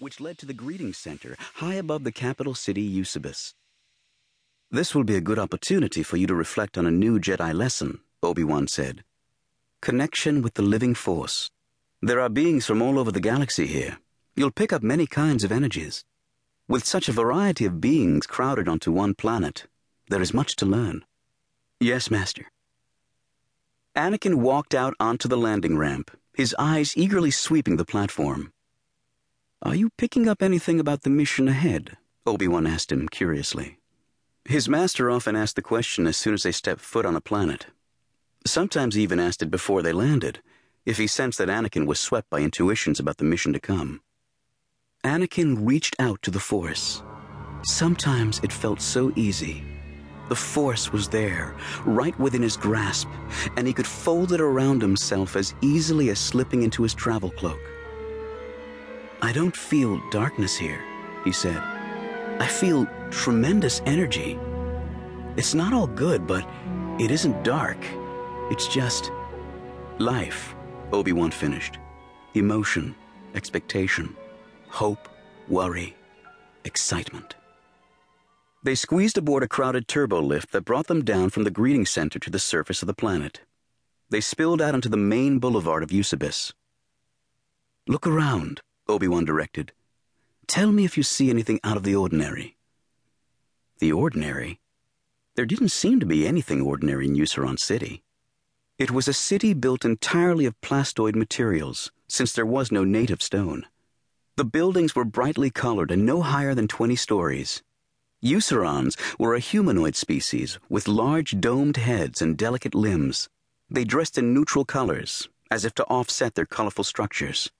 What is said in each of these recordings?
which led to the greeting center high above the capital city Eusebus. This will be a good opportunity for you to reflect on a new Jedi lesson, Obi-Wan said. Connection with the living force. There are beings from all over the galaxy here. You'll pick up many kinds of energies. With such a variety of beings crowded onto one planet, there is much to learn. Yes, Master. Anakin walked out onto the landing ramp, his eyes eagerly sweeping the platform. Are you picking up anything about the mission ahead? Obi-Wan asked him curiously. His master often asked the question as soon as they stepped foot on a planet. Sometimes he even asked it before they landed, if he sensed that Anakin was swept by intuitions about the mission to come. Anakin reached out to the Force. Sometimes it felt so easy. The Force was there, right within his grasp, and he could fold it around himself as easily as slipping into his travel cloak. I don't feel darkness here, he said. I feel tremendous energy. It's not all good, but it isn't dark. It's just life, Obi-Wan finished. Emotion, expectation hope, worry, excitement. They squeezed aboard a crowded turbo lift that brought them down from the greeting center to the surface of the planet. They spilled out onto the main boulevard of Eusebus. Look around, Obi-Wan directed. Tell me if you see anything out of the ordinary. The ordinary? There didn't seem to be anything ordinary in Euceron City. It was a city built entirely of plastoid materials, since there was no native stone. The buildings were brightly colored and no higher than 20 stories. Eucerons were a humanoid species with large domed heads and delicate limbs. They dressed in neutral colors, as if to offset their colorful structures.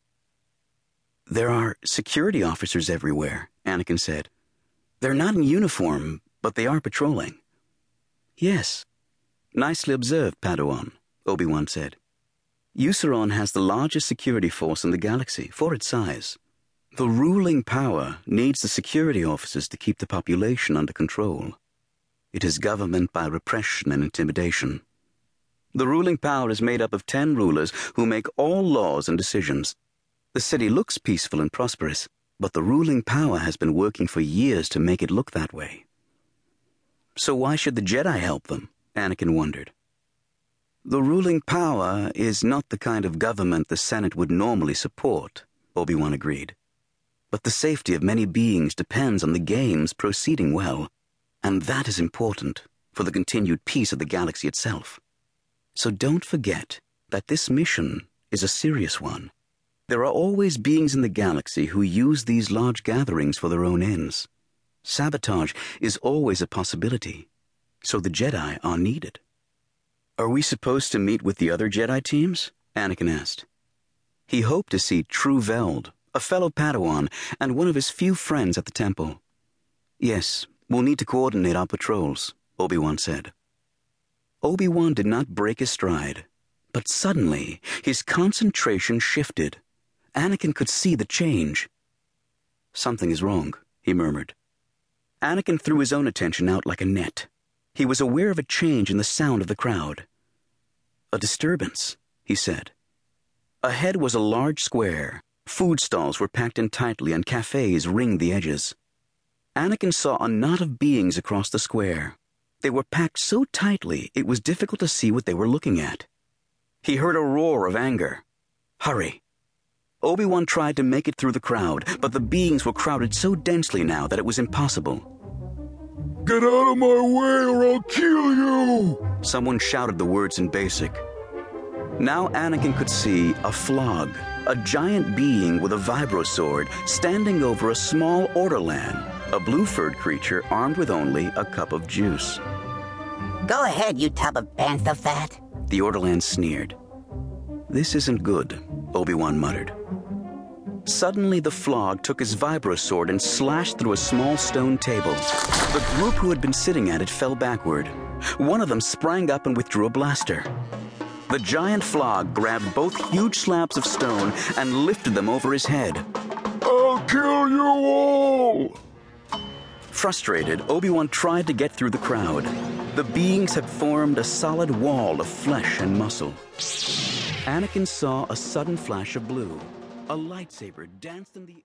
There are security officers everywhere, Anakin said. They're not in uniform, but they are patrolling. Yes. Nicely observed, Padawan, Obi-Wan said. Euceron has the largest security force in the galaxy for its size. The ruling power needs the security officers to keep the population under control. It is government by repression and intimidation. The ruling power is made up of ten rulers who make all laws and decisions. The city looks peaceful and prosperous, but the ruling power has been working for years to make it look that way. So why should the Jedi help them? Anakin wondered. The ruling power is not the kind of government the Senate would normally support, Obi-Wan agreed. But the safety of many beings depends on the games proceeding well, and that is important for the continued peace of the galaxy itself. So don't forget that this mission is a serious one. There are always beings in the galaxy who use these large gatherings for their own ends. Sabotage is always a possibility, so the Jedi are needed. Are we supposed to meet with the other Jedi teams? Anakin asked. He hoped to see Tru Veld, a fellow Padawan, and one of his few friends at the temple. Yes, we'll need to coordinate our patrols, Obi-Wan said. Obi-Wan did not break his stride, but suddenly his concentration shifted. Anakin could see the change. Something is wrong, he murmured. Anakin threw his own attention out like a net. He was aware of a change in the sound of the crowd. A disturbance, he said. Ahead was a large square, Food stalls were packed in tightly and cafes ringed the edges. Anakin saw a knot of beings across the square. They were packed so tightly it was difficult to see what they were looking at. He heard a roar of anger. Hurry. Obi-Wan tried to make it through the crowd, but the beings were crowded so densely now that it was impossible. Get out of my way or I'll kill you! Someone shouted the words in basic. Now Anakin could see a Phlog, a giant being with a vibro sword standing over a small ortolan, a blue-furred creature armed with only a cup of juice. Go ahead, you tub of bantha fat, the ortolan sneered. This isn't good, Obi-Wan muttered. Suddenly, the Phlog took his vibro sword and slashed through a small stone table. The group who had been sitting at it fell backward. One of them sprang up and withdrew a blaster. The giant Phlog grabbed both huge slabs of stone and lifted them over his head. I'll kill you all! Frustrated, Obi-Wan tried to get through the crowd. The beings had formed a solid wall of flesh and muscle. Anakin saw a sudden flash of blue. A lightsaber danced in the